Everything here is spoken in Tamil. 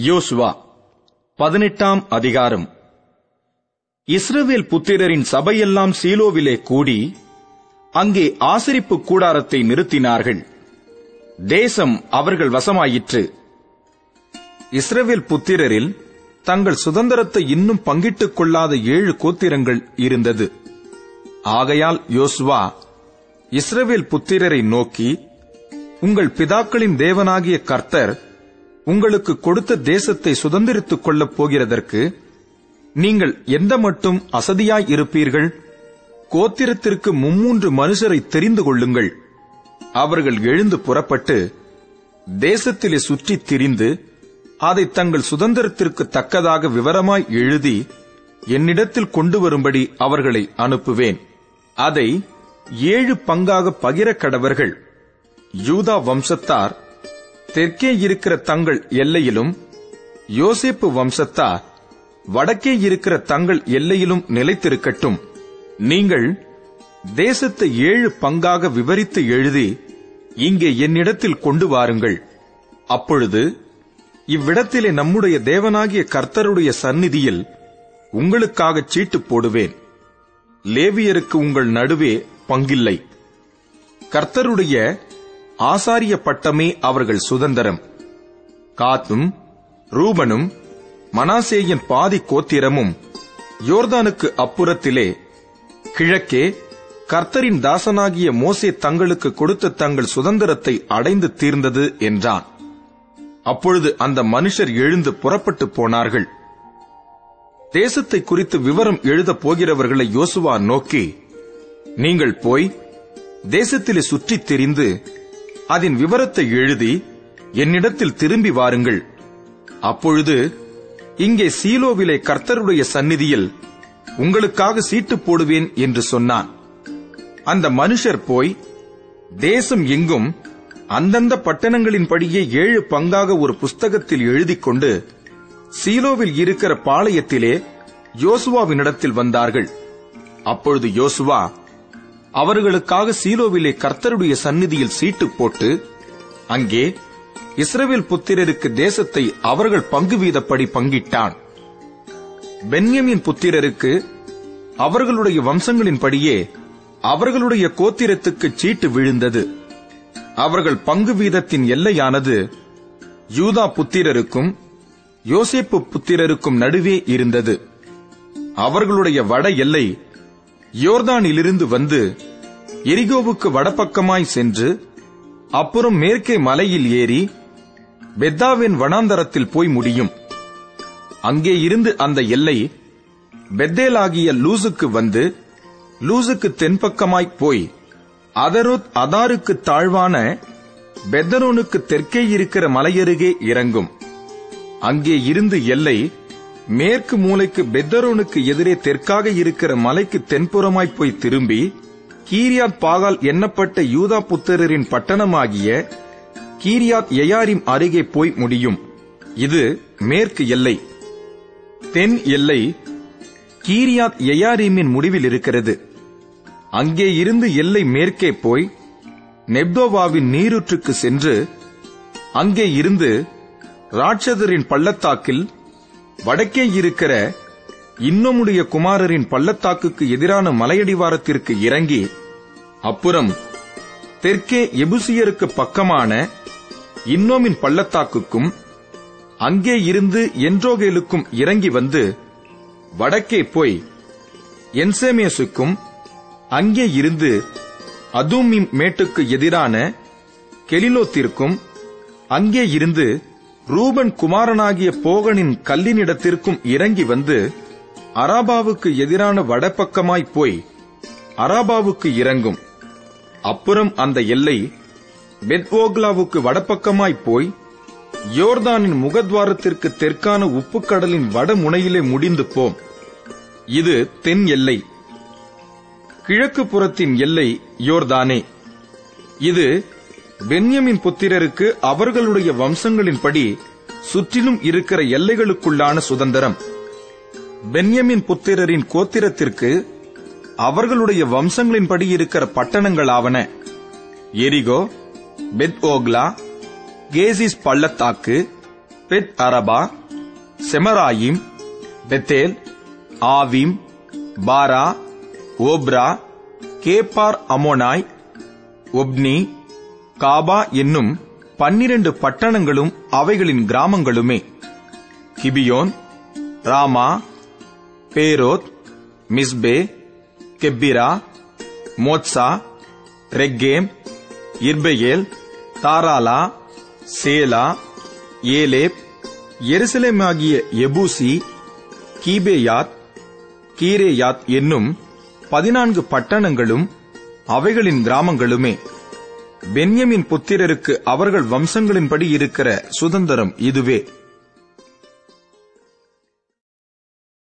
யோசுவா பதினெட்டாம் அதிகாரம். இஸ்ரவேல் புத்திரரின் சபையெல்லாம் சீலோவிலே கூடி அங்கே ஆசரிப்பு கூடாரத்தை நிறுத்தினார்கள். தேசம் அவர்கள் வசமாயிற்று. இஸ்ரவேல் புத்திரரில் தங்கள் சுதந்திரத்தை இன்னும் பங்கிட்டுக் கொள்ளாத ஏழு கோத்திரங்கள் இருந்தது. ஆகையால் யோசுவா இஸ்ரவேல் புத்திரரை நோக்கி உங்கள் பிதாக்களின் தேவனாகிய கர்த்தர் உங்களுக்கு கொடுத்த தேசத்தை சுதந்திரித்துக் கொள்ளப் போகிறதற்கு நீங்கள் எந்த மட்டும் அசதியாய் இருப்பீர்கள்? கோத்திரத்திற்கு மும்மூன்று மனுஷரை தெரிந்து கொள்ளுங்கள். அவர்கள் எழுந்து புறப்பட்டு தேசத்திலே சுற்றித் திரிந்து அதை தங்கள் சுதந்திரத்திற்கு தக்கதாக விவரமாய் எழுதி என்னிடத்தில் கொண்டு வரும்படி அவர்களை அனுப்புவேன். அதை ஏழு பங்காக பகிர கடவர்கள். யூதா வம்சத்தார் தெற்கே இருக்கிற தங்கள் எல்லையிலும் யோசேப்பு வம்சத்தார் வடக்கே இருக்கிற தங்கள் எல்லையிலும் நிலைத்திருக்கட்டும். நீங்கள் தேசத்தை ஏழு பங்காக விவரித்து எழுதி இங்கே என்னிடத்தில் கொண்டு வாருங்கள். அப்பொழுது இவ்விடத்திலே நம்முடைய தேவனாகிய கர்த்தருடைய சந்நிதியில் உங்களுக்காக சீட்டு போடுவேன். லேவியருக்கு உங்கள் நடுவே பங்கில்லை. கர்த்தருடைய ஆசாரிய பட்டமே அவர்கள் சுதந்திரம். காத்தும் ரூபனும் மனாசேயின் பாதி கோத்திரமும் யோர்தானுக்கு அப்புறத்திலே கிழக்கே கர்த்தரின் தாசனாகிய மோசே தங்களுக்கு கொடுத்த தங்கள் சுதந்திரத்தை அடைந்து தீர்ந்தது என்றான். அப்பொழுது அந்த மனுஷர் எழுந்து புறப்பட்டு போனார்கள். தேசத்தை குறித்து விவரம் எழுதப் போகிறவர்களை யோசுவா நோக்கி நீங்கள் போய் தேசத்திலே சுற்றித் திரிந்து அதன் விவரத்தை எழுதி என்னிடத்தில் திரும்பி வாருங்கள். அப்பொழுது இங்கே சீலோவிலே கர்த்தருடைய சந்நிதியில் உங்களுக்காக சீட்டு போடுவேன் என்று சொன்னான். அந்த மனுஷர் போய் தேசம் எங்கும் அந்தந்த பட்டணங்களின்படியே ஏழு பங்காக ஒரு புஸ்தகத்தில் எழுதிக் கொண்டு சீலோவில் இருக்கிற பாளையத்திலே யோசுவாவினிடத்தில் வந்தார்கள். அப்பொழுது யோசுவா அவர்களுக்காக சீலோவிலே கர்த்தருடைய சந்நிதியில் சீட்டு போட்டு அங்கே இஸ்ரேல் புத்திரருக்கு தேசத்தை அவர்கள் பங்கு வீதப்படி பங்கிட்டான். பென்யமின் புத்திரருக்கு அவர்களுடைய வம்சங்களின்படியே அவர்களுடைய கோத்திரத்துக்கு சீட்டு விழுந்தது. அவர்கள் பங்கு வீதத்தின் எல்லையானது யூதா புத்திரருக்கும் யோசேப்பு புத்திரருக்கும் நடுவே இருந்தது. அவர்களுடைய வட எல்லை யோர்தானிலிருந்து வந்து எரிகோவுக்கு வடபக்கமாய் சென்று அப்புறம் மேற்கே மலையில் ஏறி பெத்தாவின் வனாந்தரத்தில் போய் முடியும். அங்கே இருந்து அந்த எல்லை பெத்தேலாகிய லூசுக்கு வந்து லூசுக்கு தென்பக்கமாய் போய் அதரோத் அதாருக்கு தாழ்வான பெத்தரோனுக்கு தெற்கே இருக்கிற மலையருகே இறங்கும். அங்கே இருந்து எல்லை மேற்கு மூலைக்கு பெத்தரோனுக்கு எதிரே தெற்காக இருக்கிற மலைக்கு தென்புறமாய் போய் திரும்பி கீரியாத் பாகால் எண்ணப்பட்ட யூதா புத்திரரின் பட்டணமாகிய கீரியாத் எயாரிம் அருகே போய் முடியும். இது மேற்கு எல்லை. தென் எல்லை கீரியாத் எயாரீமின் முடிவில் இருக்கிறது. அங்கே இருந்து எல்லை மேற்கே போய் நெப்தோவாவின் நீரூற்றுக்கு சென்று அங்கே இருந்து ராட்சதரின் பள்ளத்தாக்கில் வடக்கே இருக்கிற இன்னமுடைய குமாரரின் பள்ளத்தாக்குக்கு எதிரான மலையடிவாரத்திற்கு இறங்கி அப்புறம் தெற்கே எபுசியருக்கு பக்கமான இன்னோமின் பள்ளத்தாக்குக்கும் அங்கே இருந்து என்ரோகேலுக்கும் இறங்கி வந்து வடக்கே போய் என்சேமேசுக்கும் அங்கே இருந்து அதூமிம் மேட்டுக்கு எதிரான கெலிலோத்திற்கும் அங்கே இருந்து ரூபன் குமாரனாகிய போகனின் கல்லினிடத்திற்கும் இறங்கி வந்து அராபாவுக்கு எதிரான வடபக்கமாய் போய் அராபாவுக்கு இறங்கும். அப்புறம் அந்த எல்லை பெத்வோக்லாவுக்கு வடபக்கமாய் போய் யோர்தானின் முகத்வாரத்திற்கு தெற்கான உப்புக்கடலின் வடமுனையிலே முடிந்து போம் இது தென் எல்லை. கிழக்கு புறத்தின் எல்லை யோர்தானே. இது பென்யமின் புத்திரருக்கு அவர்களுடைய வம்சங்களின்படி சுற்றிலும் இருக்கிற எல்லைகளுக்குள்ளான சுதந்திரம். பென்யமின் புத்திரரின் கோத்திரத்திற்கு அவர்களுடைய வம்சங்களின்படி இருக்கிற பட்டணங்களாவன. எரிகோ பெத் ஓக்லா கேசிஸ் பள்ளத்தாக்கு Beth Arabah Zemaraim Bethel Avvim Parah Ophrah Chephar Ammonai Ophni Geba என்னும் பன்னிரண்டு பட்டணங்களும் அவைகளின் கிராமங்களுமே. Gibeon Ramah Beeroth Mizpeh Chephirah Mozah Rekem Irpeel Taralah Zelah Eleph எருசலேமாகிய Jebusi Gibeath கீரேயாத் என்னும் பதினான்கு பட்டணங்களும் அவைகளின் கிராமங்களுமே. பென்யமின் புத்திரருக்கு அவர்கள் வம்சங்களின்படி இருக்கிற சுதந்திரம் இதுவே.